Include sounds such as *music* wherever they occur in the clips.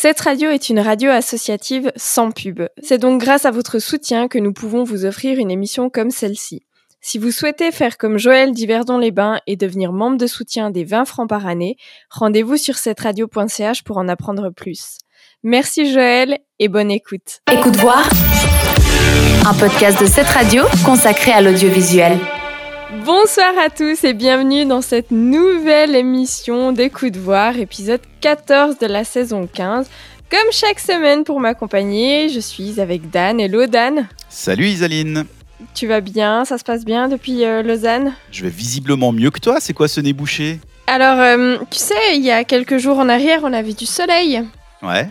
Cette radio est une radio associative sans pub. C'est donc grâce à votre soutien que nous pouvons vous offrir une émission comme celle-ci. Si vous souhaitez faire comme Joël d'Yverdon-les-Bains et devenir membre de soutien des 20 francs par année, rendez-vous sur cette radio.ch pour en apprendre plus. Merci Joël et bonne écoute. Écoute voir, un podcast de cette radio consacré à l'audiovisuel. Bonsoir à tous et bienvenue dans cette nouvelle émission d'Écoute voir, épisode 14 de la saison 15. Comme chaque semaine pour m'accompagner, je suis avec Dan. Hello Dan. Salut Isaline. Tu vas bien? Ça se passe bien depuis euh, Lausanne? Je vais visiblement mieux que toi. C'est quoi ce nez bouché? Alors, euh, tu sais, il y a quelques jours en arrière, on avait du soleil. Ouais.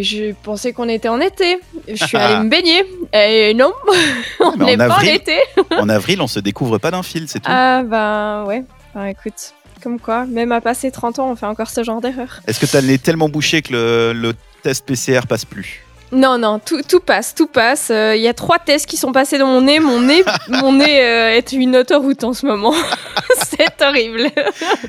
Je pensais qu'on était en été. Je suis allée me baigner. Et non, *laughs* on n'est pas en été. *laughs* en avril, on se découvre pas d'un fil, c'est tout. Ah ben ouais. Ben, écoute, comme quoi, même à passer 30 ans, on fait encore ce genre d'erreur. Est-ce que tu as le nez tellement bouché que le, le test PCR passe plus? Non, non, tout, tout passe, tout passe. Il euh, y a trois tests qui sont passés dans mon nez. Mon nez, *laughs* mon nez euh, est une autoroute en ce moment. *laughs* c'est horrible.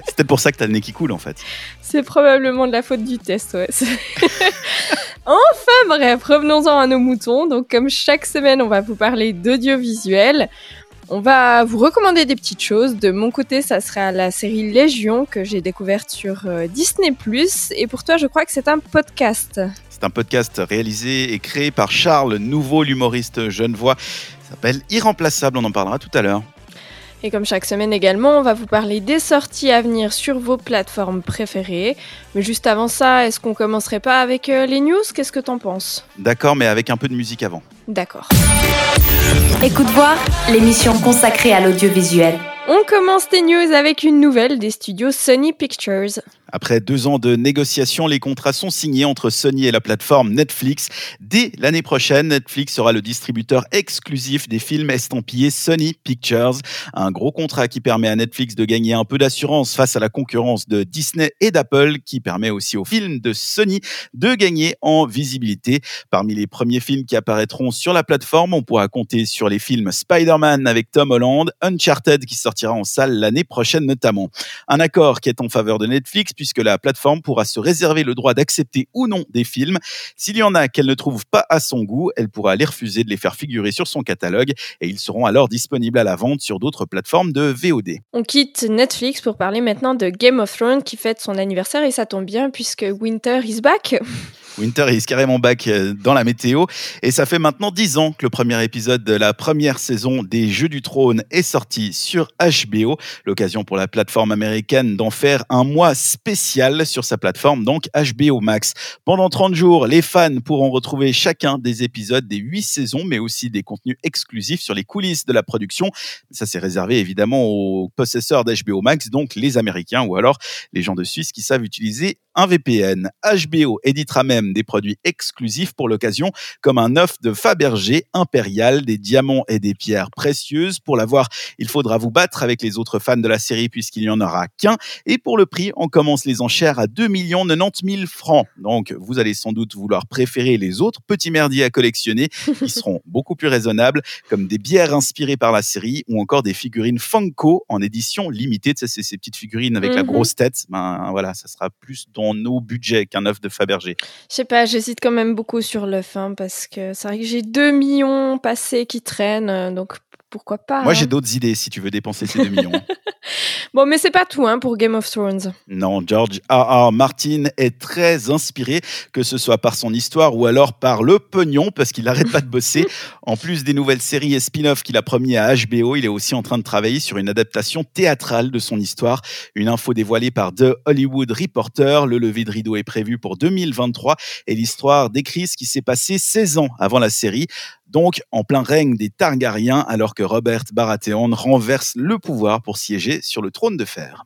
C'était pour ça que t'as le nez qui coule en fait. C'est probablement de la faute du test, ouais. *laughs* enfin bref, revenons-en à nos moutons. Donc comme chaque semaine, on va vous parler d'audiovisuel. On va vous recommander des petites choses. De mon côté, ça sera la série Légion que j'ai découverte sur euh, Disney ⁇ Et pour toi, je crois que c'est un podcast. C'est un podcast réalisé et créé par Charles Nouveau, l'humoriste genevois. Ça s'appelle Irremplaçable, on en parlera tout à l'heure. Et comme chaque semaine également, on va vous parler des sorties à venir sur vos plateformes préférées. Mais juste avant ça, est-ce qu'on commencerait pas avec euh, les news? Qu'est-ce que t'en penses? D'accord, mais avec un peu de musique avant. D'accord. Écoute voir, l'émission consacrée à l'audiovisuel. On commence tes news avec une nouvelle des studios Sony Pictures. Après deux ans de négociations, les contrats sont signés entre Sony et la plateforme Netflix. Dès l'année prochaine, Netflix sera le distributeur exclusif des films estampillés Sony Pictures. Un gros contrat qui permet à Netflix de gagner un peu d'assurance face à la concurrence de Disney et d'Apple, qui permet aussi aux films de Sony de gagner en visibilité. Parmi les premiers films qui apparaîtront sur la plateforme, on pourra compter sur les films Spider-Man avec Tom Holland, Uncharted qui sortira en salle l'année prochaine notamment. Un accord qui est en faveur de Netflix puisque la plateforme pourra se réserver le droit d'accepter ou non des films. S'il y en a qu'elle ne trouve pas à son goût, elle pourra les refuser de les faire figurer sur son catalogue et ils seront alors disponibles à la vente sur d'autres plateformes de VOD. On quitte Netflix pour parler maintenant de Game of Thrones qui fête son anniversaire et ça tombe bien puisque Winter is back. *laughs* Winter is carrément back euh, dans la météo. Et ça fait maintenant 10 ans que le premier épisode de la première saison des Jeux du Trône est sorti sur HBO. L'occasion pour la plateforme américaine d'en faire un mois spécial sur sa plateforme, donc HBO Max. Pendant 30 jours, les fans pourront retrouver chacun des épisodes des 8 saisons, mais aussi des contenus exclusifs sur les coulisses de la production. Ça, c'est réservé évidemment aux possesseurs d'HBO Max, donc les Américains ou alors les gens de Suisse qui savent utiliser un VPN. HBO éditera même des produits exclusifs pour l'occasion, comme un œuf de Fabergé impérial, des diamants et des pierres précieuses. Pour l'avoir, il faudra vous battre avec les autres fans de la série puisqu'il n'y en aura qu'un. Et pour le prix, on commence les enchères à 2 90 000 francs. Donc, vous allez sans doute vouloir préférer les autres petits merdiers à collectionner qui *laughs* seront beaucoup plus raisonnables, comme des bières inspirées par la série ou encore des figurines Funko en édition limitée. c'est ces petites figurines avec la mhm. grosse tête. Ben voilà, ça sera plus dans nos budgets qu'un œuf de Fabergé Je sais pas, j'hésite quand même beaucoup sur l'œuf, hein, parce que c'est vrai que j'ai 2 millions passés qui traînent, euh, donc pourquoi pas. Moi, j'ai hein. d'autres idées si tu veux dépenser ces 2 millions. *laughs* bon, mais c'est pas tout hein, pour Game of Thrones. Non, George R. R. Martin est très inspiré, que ce soit par son histoire ou alors par le pognon, parce qu'il n'arrête pas de bosser. *laughs* En plus des nouvelles séries et spin-offs qu'il a promis à HBO, il est aussi en train de travailler sur une adaptation théâtrale de son histoire. Une info dévoilée par The Hollywood Reporter. Le lever de rideau est prévu pour 2023 et l'histoire décrit ce qui s'est passé 16 ans avant la série donc en plein règne des Targaryens, alors que Robert Baratheon renverse le pouvoir pour siéger sur le trône de fer.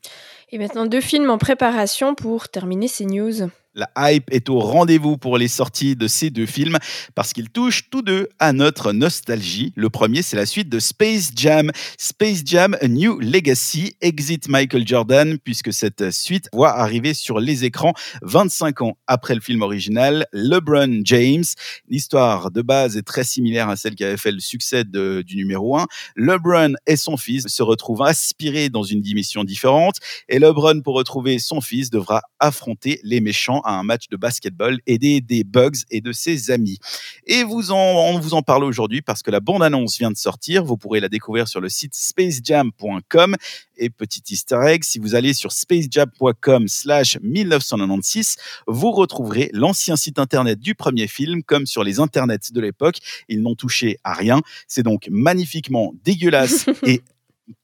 Et maintenant deux films en préparation pour terminer ces news. La hype est au rendez-vous pour les sorties de ces deux films parce qu'ils touchent tous deux à notre nostalgie. Le premier, c'est la suite de Space Jam. Space Jam A New Legacy, Exit Michael Jordan, puisque cette suite voit arriver sur les écrans 25 ans après le film original, LeBron James. L'histoire de base est très similaire à celle qui avait fait le succès du numéro 1. LeBron et son fils se retrouvent aspirés dans une dimension différente et LeBron, pour retrouver son fils, devra affronter les méchants à un match de basketball aidé des Bugs et de ses amis. Et vous en, on vous en parle aujourd'hui parce que la bande-annonce vient de sortir. Vous pourrez la découvrir sur le site spacejam.com. Et petit easter egg, si vous allez sur spacejam.com slash 1996, vous retrouverez l'ancien site internet du premier film comme sur les internets de l'époque. Ils n'ont touché à rien. C'est donc magnifiquement dégueulasse *laughs* et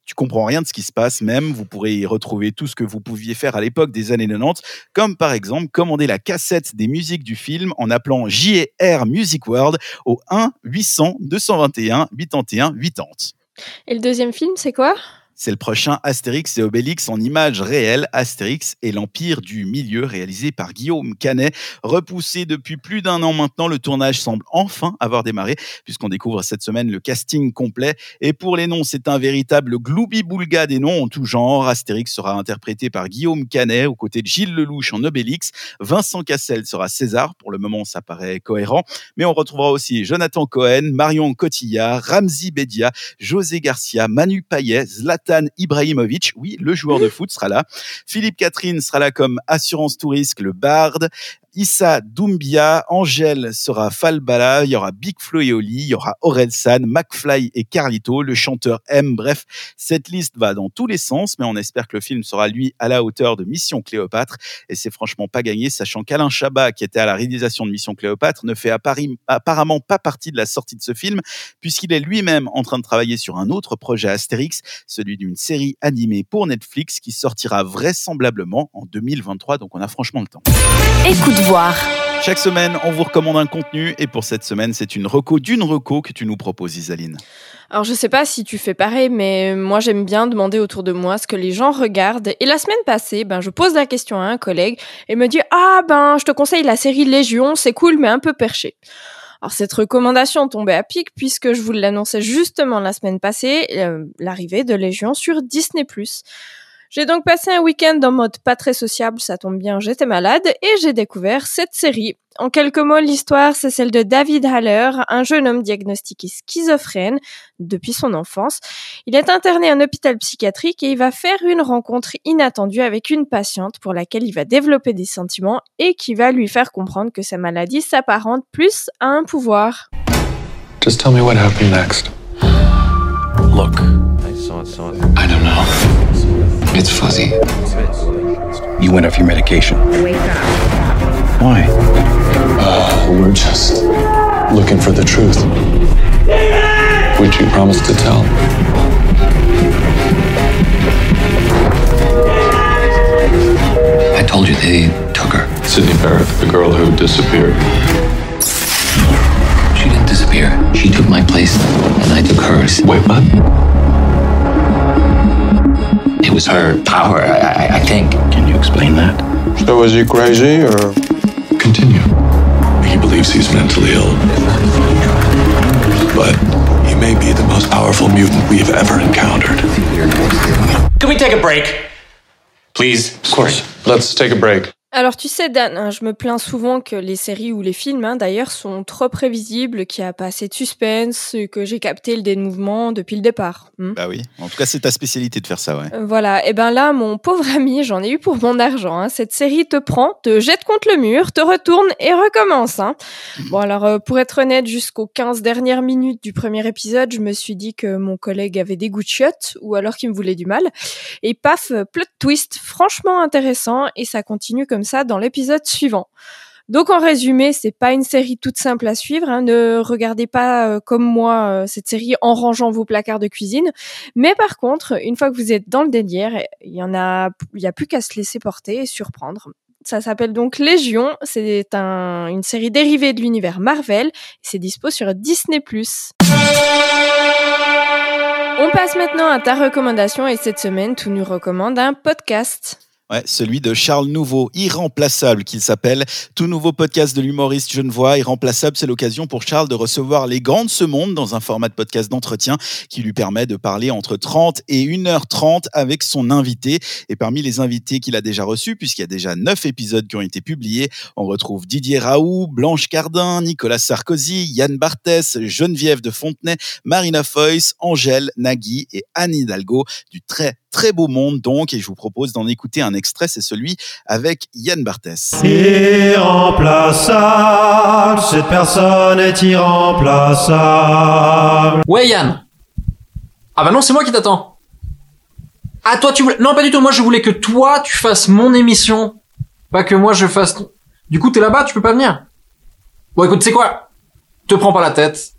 tu comprends rien de ce qui se passe même. Vous pourrez y retrouver tout ce que vous pouviez faire à l'époque des années 90, comme par exemple commander la cassette des musiques du film en appelant JR Music World au 1 800 221 81 80. Et le deuxième film, c'est quoi? C'est le prochain Astérix et Obélix en images réelles, Astérix et l'Empire du Milieu, réalisé par Guillaume Canet. Repoussé depuis plus d'un an maintenant, le tournage semble enfin avoir démarré, puisqu'on découvre cette semaine le casting complet. Et pour les noms, c'est un véritable gloubi-boulga des noms en tout genre. Astérix sera interprété par Guillaume Canet, aux côtés de Gilles Lelouch en Obélix. Vincent Cassel sera César. Pour le moment, ça paraît cohérent. Mais on retrouvera aussi Jonathan Cohen, Marion Cotillard, Ramzi Bedia, José Garcia, Manu Payet, Zlatan Ibrahimovic, oui, le joueur de foot sera là. Philippe Catherine sera là comme assurance touriste, le barde. Issa Doumbia, Angèle sera Falbala, il y aura Big Flo et Oli, il y aura San, McFly et Carlito, le chanteur M. Bref, cette liste va dans tous les sens, mais on espère que le film sera lui à la hauteur de Mission Cléopâtre. Et c'est franchement pas gagné, sachant qu'Alain Chabat, qui était à la réalisation de Mission Cléopâtre, ne fait apparemment pas partie de la sortie de ce film, puisqu'il est lui-même en train de travailler sur un autre projet Astérix, celui d'une série animée pour Netflix qui sortira vraisemblablement en 2023. Donc on a franchement le temps. Chaque semaine, on vous recommande un contenu et pour cette semaine, c'est une reco d'une reco que tu nous proposes, Isaline. Alors je sais pas si tu fais pareil, mais moi j'aime bien demander autour de moi ce que les gens regardent. Et la semaine passée, ben je pose la question à un collègue et me dit ah ben je te conseille la série Légion, c'est cool mais un peu perché. Alors cette recommandation tombait à pic puisque je vous l'annonçais justement la semaine passée, euh, l'arrivée de Légion sur Disney+. J'ai donc passé un week-end en mode pas très sociable, ça tombe bien, j'étais malade, et j'ai découvert cette série. En quelques mots, l'histoire, c'est celle de David Haller, un jeune homme diagnostiqué schizophrène depuis son enfance. Il est interné en hôpital psychiatrique et il va faire une rencontre inattendue avec une patiente pour laquelle il va développer des sentiments et qui va lui faire comprendre que sa maladie s'apparente plus à un pouvoir. Just tell me what happened next. Look. I don't know. It's fuzzy. You went off your medication. Wake up. Why? Uh, we're just looking for the truth. Which you promised to tell. I told you they took her. Sydney Barrett, the girl who disappeared. She didn't disappear. She took my place, and I took hers. Wait, what? It was her power, I, I think. Can you explain that? So is he crazy or? Continue. He believes he's mentally ill. But he may be the most powerful mutant we've ever encountered. Can we take a break? Please? Of course. Let's take a break. Alors tu sais Dan, hein, je me plains souvent que les séries ou les films hein, d'ailleurs sont trop prévisibles, qu'il n'y a pas assez de suspense, que j'ai capté le dénouement depuis le départ. Hmm. bah oui, en tout cas c'est ta spécialité de faire ça, ouais. Euh, voilà, et ben là mon pauvre *laughs* ami, j'en ai eu pour mon argent. Hein. Cette série te prend, te jette contre le mur, te retourne et recommence. Hein. Bon alors euh, pour être honnête, jusqu'aux 15 dernières minutes du premier épisode, je me suis dit que mon collègue avait des goûts de chiottes ou alors qu'il me voulait du mal. Et paf, plot twist, franchement intéressant et ça continue comme ça dans l'épisode suivant. Donc en résumé, c'est pas une série toute simple à suivre. Hein. Ne regardez pas euh, comme moi euh, cette série en rangeant vos placards de cuisine. Mais par contre, une fois que vous êtes dans le délire, il y en a, il y a plus qu'à se laisser porter et surprendre. Ça s'appelle donc Légion. C'est un, une série dérivée de l'univers Marvel. C'est dispo sur Disney+. On passe maintenant à ta recommandation et cette semaine, tu nous recommandes un podcast celui de Charles Nouveau, irremplaçable qu'il s'appelle. Tout nouveau podcast de l'humoriste Genevois. Irremplaçable, c'est l'occasion pour Charles de recevoir les grands de ce monde dans un format de podcast d'entretien qui lui permet de parler entre 30 et 1h30 avec son invité. Et parmi les invités qu'il a déjà reçus, puisqu'il y a déjà 9 épisodes qui ont été publiés, on retrouve Didier Raoult, Blanche Cardin, Nicolas Sarkozy, Yann Barthès, Geneviève de Fontenay, Marina Foyce, Angèle Nagui et Anne Hidalgo du très très beau monde donc, et je vous propose d'en écouter un extrait, c'est celui avec Yann Barthès. Irremplaçable, cette personne est irremplaçable. Ouais, Yann. Ah bah non, c'est moi qui t'attends. Ah, toi, tu voulais... Non, pas du tout. Moi, je voulais que toi, tu fasses mon émission. Pas que moi, je fasse... Du coup, t'es là-bas, tu peux pas venir. Bon, écoute, c'est quoi? Te prends pas la tête.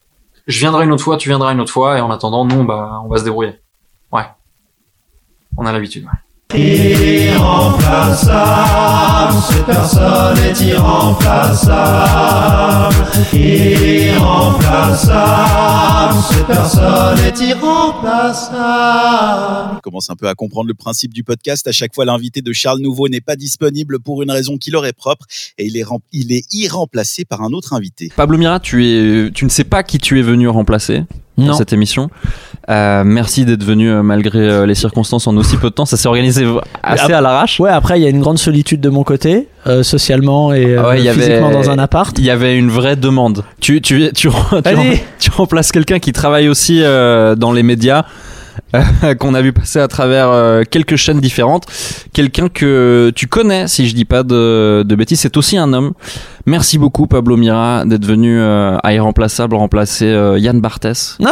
Je viendrai une autre fois, tu viendras une autre fois, et en attendant, nous, bah, on va se débrouiller. On a l'habitude, ouais. Irremplaçable, cette personne est irremplaçable. Irremplaçable, cette personne est irremplaçable. On commence un peu à comprendre le principe du podcast. À chaque fois, l'invité de Charles Nouveau n'est pas disponible pour une raison qui leur est propre, et il est, rem- il est irremplacé par un autre invité. Pablo Mira, tu, es, tu ne sais pas qui tu es venu remplacer? Dans Non. cette émission. Euh, merci d'être venu euh, malgré euh, les circonstances en aussi peu de temps. Ça s'est organisé assez à l'arrache. Ouais, après, il y a une grande solitude de mon côté, euh, socialement et euh, Ah ouais, avait- physiquement dans un appart. Il y avait une vraie demande. Tu, tu, tu, *laughs* tu, Vas-y. tu remplaces quelqu'un qui travaille aussi euh, dans les médias. *laughs* qu'on a vu passer à travers euh, quelques chaînes différentes. Quelqu'un que tu connais, si je dis pas de, de bêtises, c'est aussi un homme. Merci beaucoup Pablo Mira d'être venu euh, à Irremplaçable remplacer euh, Yann Barthès. *laughs*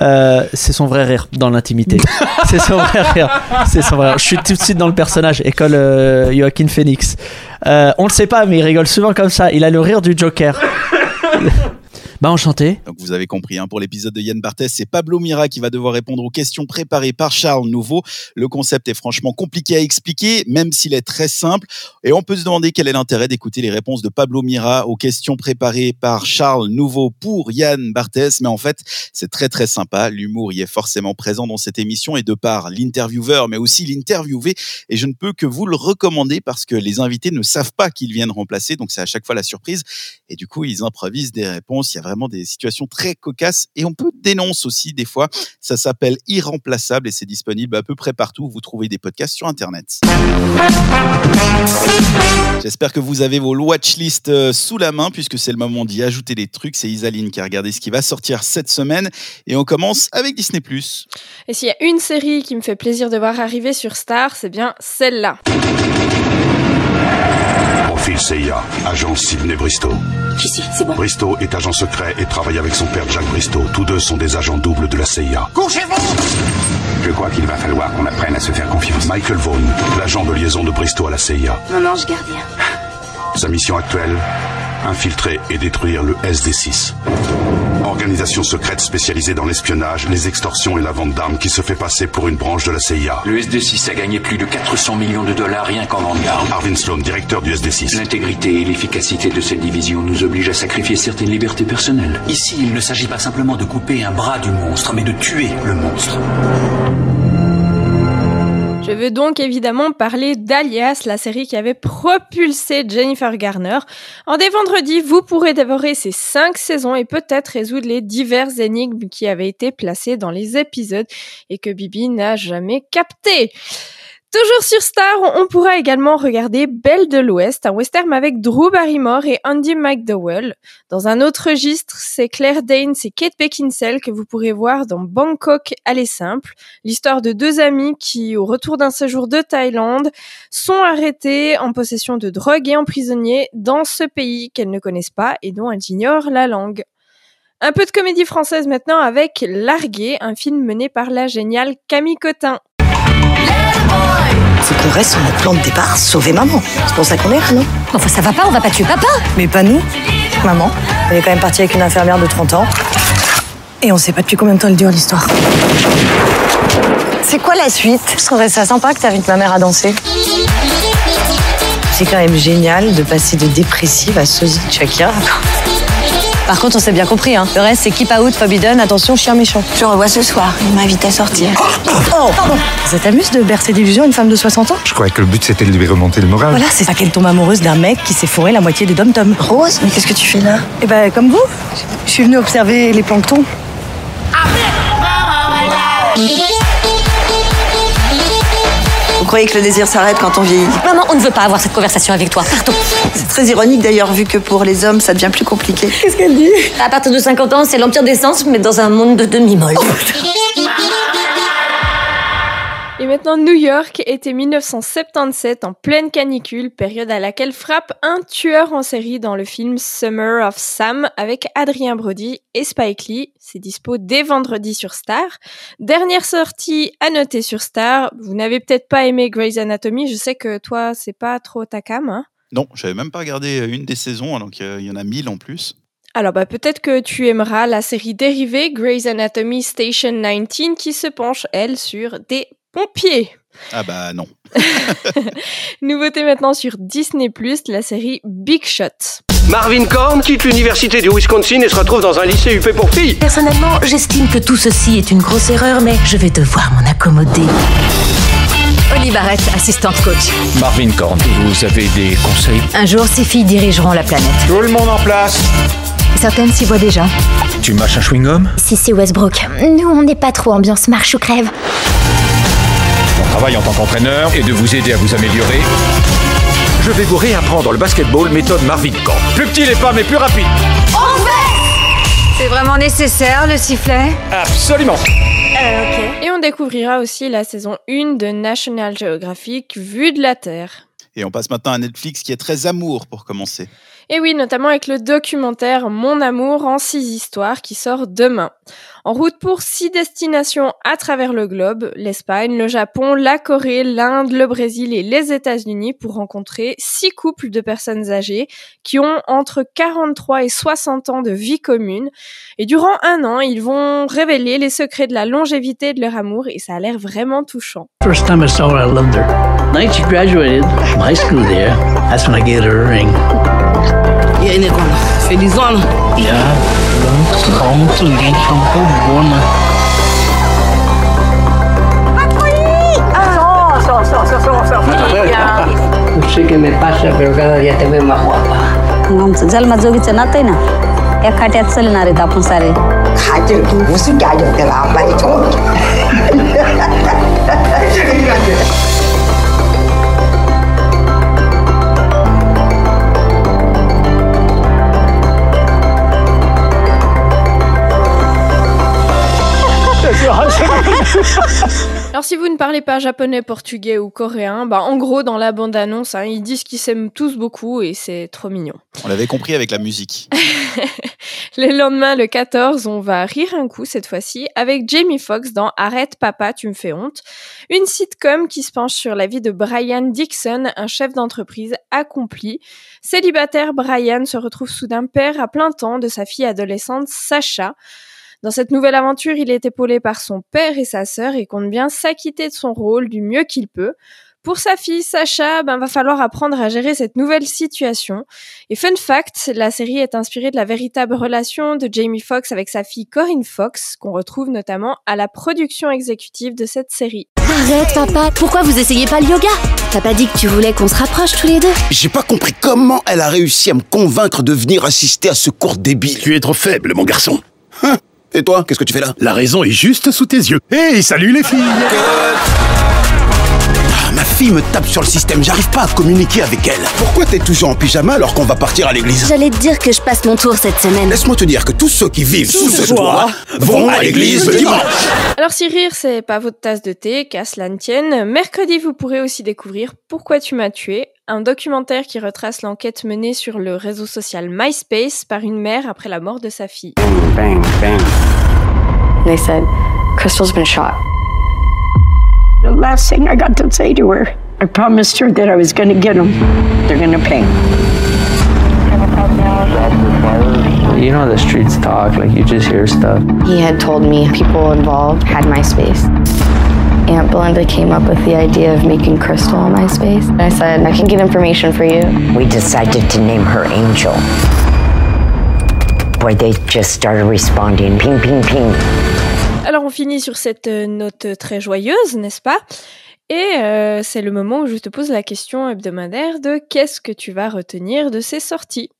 Euh, c'est son vrai rire dans l'intimité. *laughs* c'est son vrai rire. C'est son vrai rire. Je suis tout de suite dans le personnage, école euh, Joaquin Phoenix. Euh, on le sait pas, mais il rigole souvent comme ça. Il a le rire du Joker. Bah enchanté. Donc vous avez compris, hein, pour l'épisode de Yann Barthès, c'est Pablo Mira qui va devoir répondre aux questions préparées par Charles Nouveau. Le concept est franchement compliqué à expliquer, même s'il est très simple. Et on peut se demander quel est l'intérêt d'écouter les réponses de Pablo Mira aux questions préparées par Charles Nouveau pour Yann Barthès. Mais en fait, c'est très très sympa. L'humour y est forcément présent dans cette émission et de par l'intervieweur, mais aussi l'interviewé. Et je ne peux que vous le recommander parce que les invités ne savent pas qu'ils viennent remplacer. Donc c'est à chaque fois la surprise. Et du coup, ils improvisent des réponses. Il y a vraiment des situations très cocasses et on peut dénoncer aussi des fois. Ça s'appelle Irremplaçable et c'est disponible à peu près partout où vous trouvez des podcasts sur Internet. J'espère que vous avez vos watchlists euh, sous la main puisque c'est le moment d'y ajouter des trucs. C'est Isaline qui a regardé ce qui va sortir cette semaine et on commence avec Disney+. Et s'il y a une série qui me fait plaisir de voir arriver sur Star, c'est bien celle-là. Profil CIA, agent Sidney Bristow. Ici, c'est bon. Bristow est agent secret et travaille avec son père Jack Bristow. Tous deux sont des agents doubles de la CIA. Couchez-vous Je crois qu'il va falloir qu'on apprenne à se faire confiance. Michael Vaughn, l'agent de liaison de Bristow à la CIA. Mon ange gardien. Sa mission actuelle Infiltrer et détruire le SD6. Organisation secrète spécialisée dans l'espionnage, les extorsions et la vente d'armes qui se fait passer pour une branche de la CIA. Le SD6 a gagné plus de 400 millions de dollars rien qu'en vente d'armes. Arvin Sloan, directeur du SD6. L'intégrité et l'efficacité de cette division nous obligent à sacrifier certaines libertés personnelles. Ici, il ne s'agit pas simplement de couper un bras du monstre, mais de tuer le monstre. Je veux donc évidemment parler d'Alias, la série qui avait propulsé Jennifer Garner. En des vendredis, vous pourrez dévorer ces cinq saisons et peut-être résoudre les diverses énigmes qui avaient été placées dans les épisodes et que Bibi n'a jamais captées. Toujours sur Star, on pourra également regarder Belle de l'Ouest, un western avec Drew Barrymore et Andy McDowell. Dans un autre registre, c'est Claire Danes et Kate Beckinsale que vous pourrez voir dans Bangkok Aller Simple, l'histoire de deux amis qui, au retour d'un séjour de Thaïlande, sont arrêtés en possession de drogue et emprisonnés dans ce pays qu'elles ne connaissent pas et dont elles ignorent la langue. Un peu de comédie française maintenant avec Largué, un film mené par la géniale Camille Cotin. Faut qu'on reste sur notre plan de départ, sauver maman. C'est pour ça qu'on est là, non? Enfin, ça va pas, on va pas tuer papa Mais pas nous. Maman, elle est quand même partie avec une infirmière de 30 ans. Et on sait pas depuis combien de temps elle dure l'histoire. C'est quoi la suite? Je trouverais ça sympa que t'invites ma mère à danser. C'est quand même génial de passer de dépressive à sosie de Shakira. Par contre, on s'est bien compris, hein. Le reste, c'est keep out, forbidden, attention, chien méchant. Je revois ce soir, il m'invite à sortir. Oh, pardon. Ça t'amuse de bercer d'illusions une femme de 60 ans? Je croyais que le but c'était de lui remonter le moral. Voilà, c'est ça qu'elle tombe amoureuse d'un mec qui s'est fourré la moitié des dom-tom. Rose, mais qu'est-ce que tu fais là? Eh ben, comme vous, je suis venue observer les planctons. Croyez que le désir s'arrête quand on vieillit Maman, on ne veut pas avoir cette conversation avec toi. Pardon. C'est très ironique d'ailleurs, vu que pour les hommes, ça devient plus compliqué. Qu'est-ce qu'elle dit? À partir de 50 ans, c'est l'empire des sens, mais dans un monde de demi-molle. Et maintenant, New York était 1977 en pleine canicule, période à laquelle frappe un tueur en série dans le film Summer of Sam avec Adrien Brody et Spike Lee. C'est dispo dès vendredi sur Star. Dernière sortie à noter sur Star. Vous n'avez peut-être pas aimé Grey's Anatomy. Je sais que toi, c'est pas trop ta cam, hein Non, j'avais même pas regardé une des saisons, donc euh, il y en a mille en plus. Alors bah peut-être que tu aimeras la série dérivée Grey's Anatomy Station 19 qui se penche elle sur des pompiers. Ah bah non. *laughs* Nouveauté maintenant sur Disney+, la série Big Shot. Marvin Korn quitte l'université du Wisconsin et se retrouve dans un lycée UP pour filles. Personnellement, j'estime que tout ceci est une grosse erreur, mais je vais devoir m'en accommoder. Oli Barrett, assistante coach. Marvin Korn, vous avez des conseils? Un jour, ces filles dirigeront la planète. Tout le monde en place. Certaines s'y voient déjà. Tu mâches un chewing-gum? Si c'est Westbrook, nous on n'est pas trop ambiance marche ou crève. Mon travail en tant qu'entraîneur est de vous aider à vous améliorer. Je vais vous réapprendre le basketball méthode Marvin Korn. Plus petit les pas, mais plus rapide. C'est vraiment nécessaire, le sifflet Absolument. Et on découvrira aussi la saison 1 de National Geographic Vue de la Terre. Et on passe maintenant à Netflix qui est très amour pour commencer. Et oui, notamment avec le documentaire Mon amour en six histoires qui sort demain. En route pour six destinations à travers le globe, l'Espagne, le Japon, la Corée, l'Inde, le Brésil et les États-Unis pour rencontrer six couples de personnes âgées qui ont entre 43 et 60 ans de vie commune. Et durant un an, ils vont révéler les secrets de la longévité de leur amour et ça a l'air vraiment touchant. First time I saw her, I loved her. Night she graduated from high school there, that's when I gave her a ring. E aí, Negona? Felizona? Yeah, pronto, ninguém chamou bona. No sé qué me pasa, pero cada día te veo más guapa. आमचं जन्मजोगीचं नातं आहे ना या खाट्यात चलणार आहेत आपण सारे खाते तू मुसू क्या जो तेरा आपला *laughs* Alors si vous ne parlez pas japonais, portugais ou coréen, bah en gros dans la bande-annonce, hein, ils disent qu'ils s'aiment tous beaucoup et c'est trop mignon. On l'avait compris avec la musique. *laughs* Le lendemain, le 14, on va rire un coup cette fois-ci avec Jamie Foxx dans Arrête papa, tu me fais honte. Une sitcom qui se penche sur la vie de Brian Dixon, un chef d'entreprise accompli. Célibataire, Brian se retrouve soudain père à plein temps de sa fille adolescente Sacha. Dans cette nouvelle aventure, il est épaulé par son père et sa sœur et compte bien s'acquitter de son rôle du mieux qu'il peut. Pour sa fille Sacha, ben va falloir apprendre à gérer cette nouvelle situation. Et fun fact, la série est inspirée de la véritable relation de Jamie Foxx avec sa fille Corinne Fox, qu'on retrouve notamment à la production exécutive de cette série. Arrête papa, pourquoi vous essayez pas le yoga? T'as pas dit que tu voulais qu'on se rapproche tous les deux? J'ai pas compris comment elle a réussi à me convaincre de venir assister à ce cours débile. Tu es trop faible, mon garçon. Hein? Et toi, qu'est-ce que tu fais là? La raison est juste sous tes yeux. Hey, salut les filles Ah, Ma fille me tape sur le système, j'arrive pas à communiquer avec elle. Pourquoi t'es toujours en pyjama alors qu'on va partir à l'église? J'allais te dire que je passe mon tour cette semaine. Laisse-moi te dire que tous ceux qui vivent sous ce toit vont à l'église le dimanche. Alors si rire c'est pas votre tasse de thé, qu'à cela ne tienne, mercredi vous pourrez aussi découvrir Pourquoi tu m'as tué, un documentaire qui retrace l'enquête menée sur le réseau social MySpace par une mère après la mort de sa fille. Bang, bang. They said, Crystal's been shot. The last thing I got to say to her, I promised her that I was going to get them. They're going to pay. You know the streets talk, like you just hear stuff. He had told me people involved had MySpace. Aunt Belinda came up with the idea of making Crystal on MySpace. And I said, I can get information for you. We decided to name her Angel. Boy, they just started responding. Ping, ping, ping. Alors on finit sur cette euh, note très joyeuse, n'est-ce pas? Et euh, c'est le moment où je te pose la question hebdomadaire de qu'est-ce que tu vas retenir de ces sorties?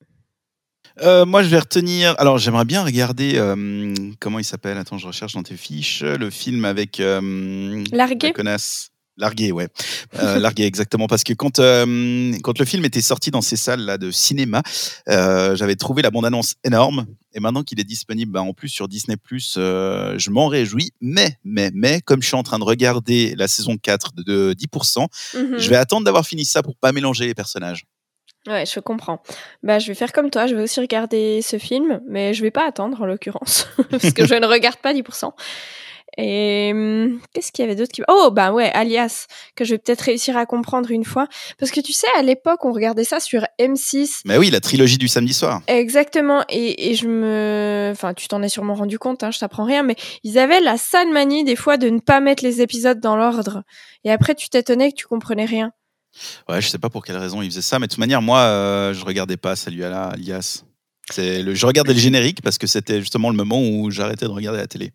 Euh, moi, je vais retenir. Alors, j'aimerais bien regarder. euh, comment il s'appelle? Attends, je recherche dans tes fiches. Le film avec. euh, Largué la connasse. Largué, ouais. Euh, *laughs* largué, exactement. Parce que quand, euh, quand le film était sorti dans ces salles là, de cinéma, euh, j'avais trouvé la bande-annonce énorme. Et maintenant qu'il est disponible bah, en plus sur Disney, euh, je m'en réjouis. Mais, mais, mais, comme je suis en train de regarder la saison 4 de, de 10%, Mhm. je vais attendre d'avoir fini ça pour pas mélanger les personnages. Ouais, je comprends. Bah, je vais faire comme toi, je vais aussi regarder ce film, mais je vais pas attendre en l'occurrence, *laughs* parce que je ne regarde pas 10%. Et hum, qu'est-ce qu'il y avait d'autre qui... Oh, bah ouais, Alias, que je vais peut-être réussir à comprendre une fois. Parce que tu sais, à l'époque, on regardait ça sur M6. Mais oui, la trilogie du samedi soir. Exactement, et, et je me... Enfin, tu t'en es sûrement rendu compte, hein, je t'apprends rien, mais ils avaient la sale manie des fois de ne pas mettre les épisodes dans l'ordre. Et après, tu t'étonnais que tu comprenais rien. Ouais, je sais pas pour quelle raison ils faisaient ça, mais de toute manière, moi, euh, je regardais pas Salut à la Alias. Le, je regardais le générique parce que c'était justement le moment où j'arrêtais de regarder la télé.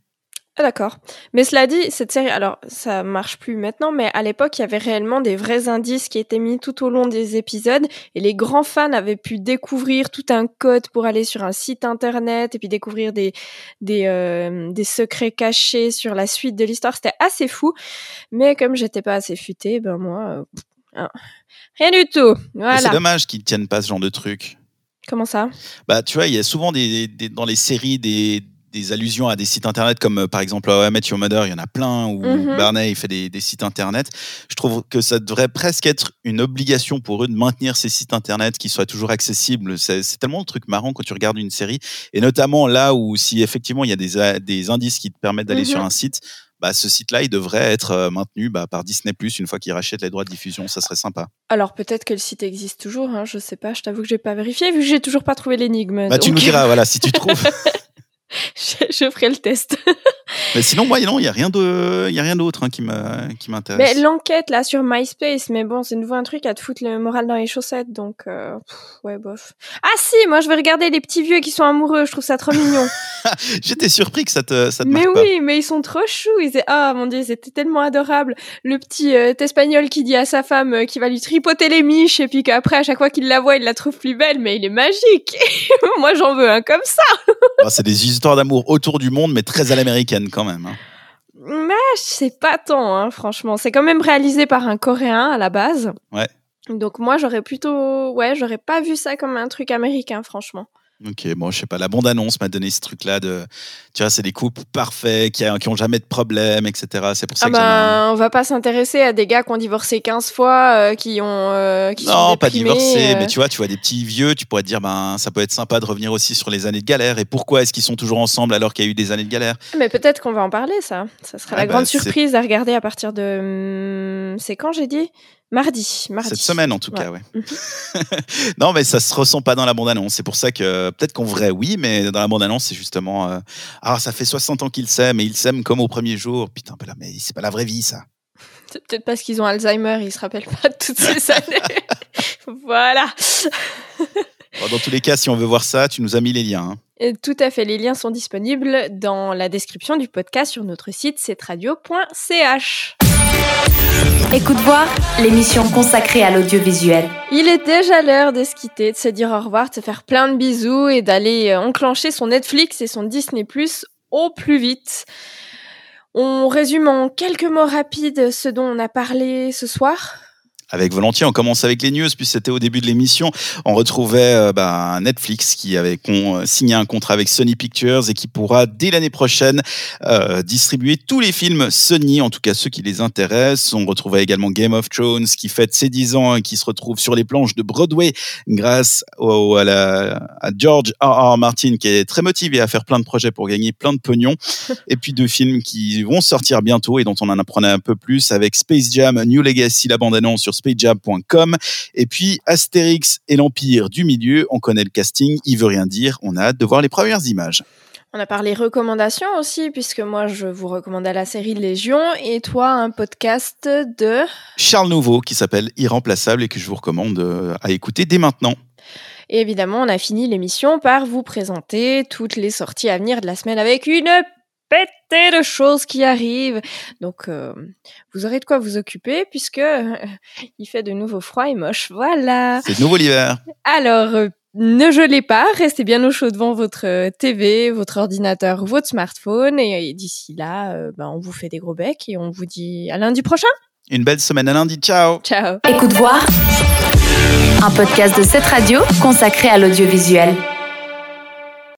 Ah, d'accord. Mais cela dit, cette série, alors ça marche plus maintenant, mais à l'époque, il y avait réellement des vrais indices qui étaient mis tout au long des épisodes et les grands fans avaient pu découvrir tout un code pour aller sur un site internet et puis découvrir des, des, euh, des secrets cachés sur la suite de l'histoire. C'était assez fou. Mais comme j'étais pas assez futée, ben moi, euh, ah, rien du tout. Voilà. C'est dommage qu'ils tiennent pas ce genre de truc. Comment ça? Bah, tu vois, il y a souvent des, des- dans les séries des, des allusions à des sites internet comme euh, par exemple I Met Your Mother, il y en a plein, où Mhm. Barney il fait des, des sites internet. Je trouve que ça devrait presque être une obligation pour eux de maintenir ces sites internet qui soient toujours accessibles. C'est tellement le truc marrant quand tu regardes une série, et notamment là où si effectivement il y a des, indices qui te permettent d'aller Mhm. sur un site, bah, ce site-là, il devrait être euh, maintenu bah, par Disney+, une fois qu'ils rachètent les droits de diffusion, ça serait sympa. Alors peut-être que le site existe toujours, hein, je sais pas, je t'avoue que j'ai pas vérifié vu que j'ai toujours pas trouvé l'énigme. Bah, tu nous diras, *laughs* voilà, si tu trouves. *laughs* *laughs* je, je ferai le test. Mais sinon, moi, non, il n'y a rien de, il y a rien d'autre hein, qui qui Mais m'intéresse. l'enquête là sur MySpace, mais bon, c'est nouveau un truc à te foutre le moral dans les chaussettes, donc euh, pff, ouais bof. Ah si, moi je vais regarder les petits vieux qui sont amoureux, je trouve ça trop mignon. *laughs* J'étais surpris que ça te, ça te mais marque pas. oui, mais ils sont trop choux. Ils étaient, ah mon dieu, c'était tellement adorable. Le petit euh, espagnol qui dit à sa femme euh, qu'il va lui tripoter les miches et puis qu'après à chaque fois qu'il la voit, il la trouve plus belle, mais il est magique. *laughs* moi j'en veux un comme ça. Ah, c'est des d'amour autour du monde, mais très à l'américaine quand même. hein. Mais c'est pas tant, hein, franchement. C'est quand même réalisé par un Coréen à la base. Ouais. Donc moi, j'aurais plutôt... Ouais, j'aurais pas vu ça comme un truc américain, franchement. Ok, bon, je sais pas. La bande-annonce m'a donné ce truc-là de, tu vois, c'est des couples parfaits qui, ont jamais de problème, etc. C'est pour ça Ah que ben, on va pas s'intéresser à des gars qui ont divorcé 15 fois, euh, qui ont... euh, qui sont Non, pas divorcés, euh. mais tu vois, tu vois des petits vieux, tu pourrais te dire, ben, ça peut être sympa de revenir aussi sur les années de galère. Et pourquoi est-ce qu'ils sont toujours ensemble alors qu'il y a eu des années de galère? Mais peut-être qu'on va en parler, ça. Ça sera Ah la bah, grande c'est- surprise à regarder à partir de... hum, C'est quand j'ai dit? Mardi. Mardi. Cette semaine, en tout cas, ouais. Mhm. *laughs* non, mais ça se ressent pas dans la bande-annonce. C'est pour ça que peut-être qu'en vrai, oui, mais dans la bande-annonce, c'est justement. euh, ah, ça fait 60 ans qu'ils s'aiment et ils s'aiment comme au premier jour. Putain, mais là, mais c'est pas la vraie vie, ça. C'est peut-être parce qu'ils ont Alzheimer, ils se rappellent pas de toutes ces *laughs* années. voilà. Bon, dans tous les cas, si on veut voir ça, tu nous as mis les liens. hein. Et tout à fait, les liens sont disponibles dans la description du podcast sur notre site cetradio.ch. Écoute voir, l'émission consacrée à l'audiovisuel. Il est déjà l'heure de se quitter, de se dire au revoir, de se faire plein de bisous et d'aller euh, enclencher son Netflix et son Disney Plus au plus vite. On résume en quelques mots rapides ce dont on a parlé ce soir. Avec volontiers, on commence avec les news, puis c'était au début de l'émission. On retrouvait euh, bah, Netflix qui avait con- euh, signé un contrat avec Sony Pictures et qui pourra, dès l'année prochaine, euh, distribuer tous les films Sony, en tout cas ceux qui les intéressent. On retrouvait également Game of Thrones qui fête ses 10 ans et qui se retrouve sur les planches de Broadway grâce au- à, la- à George R. R. Martin qui est très motivé à faire plein de projets pour gagner plein de pognon. *laughs* et puis deux films qui vont sortir bientôt et dont on en apprenait un peu plus avec Space Jam New Legacy, la bande-annonce sur spacejam.com et puis Astérix et l'Empire du Milieu. On connaît le casting, il veut rien dire. On a hâte de voir les premières images. On a parlé recommandations aussi, puisque moi je vous recommandais la série Légion et toi un podcast de... Charles Nouveau qui s'appelle Irremplaçable et que je vous recommande euh, à écouter dès maintenant. Et évidemment, on a fini l'émission par vous présenter toutes les sorties à venir de la semaine avec une pétée de choses qui arrivent. Donc, euh, vous aurez de quoi vous occuper puisque euh, il fait de nouveau froid et moche. Voilà. C'est de nouveau l'hiver. Alors, euh, ne gelez pas, restez bien au chaud devant votre euh, TV, votre ordinateur ou votre smartphone. Et, et d'ici là, euh, ben, on vous fait des gros becs et on vous dit à lundi prochain. Une belle semaine à lundi. Ciao. Ciao. Écoute voir. Un podcast de cette radio consacré à l'audiovisuel.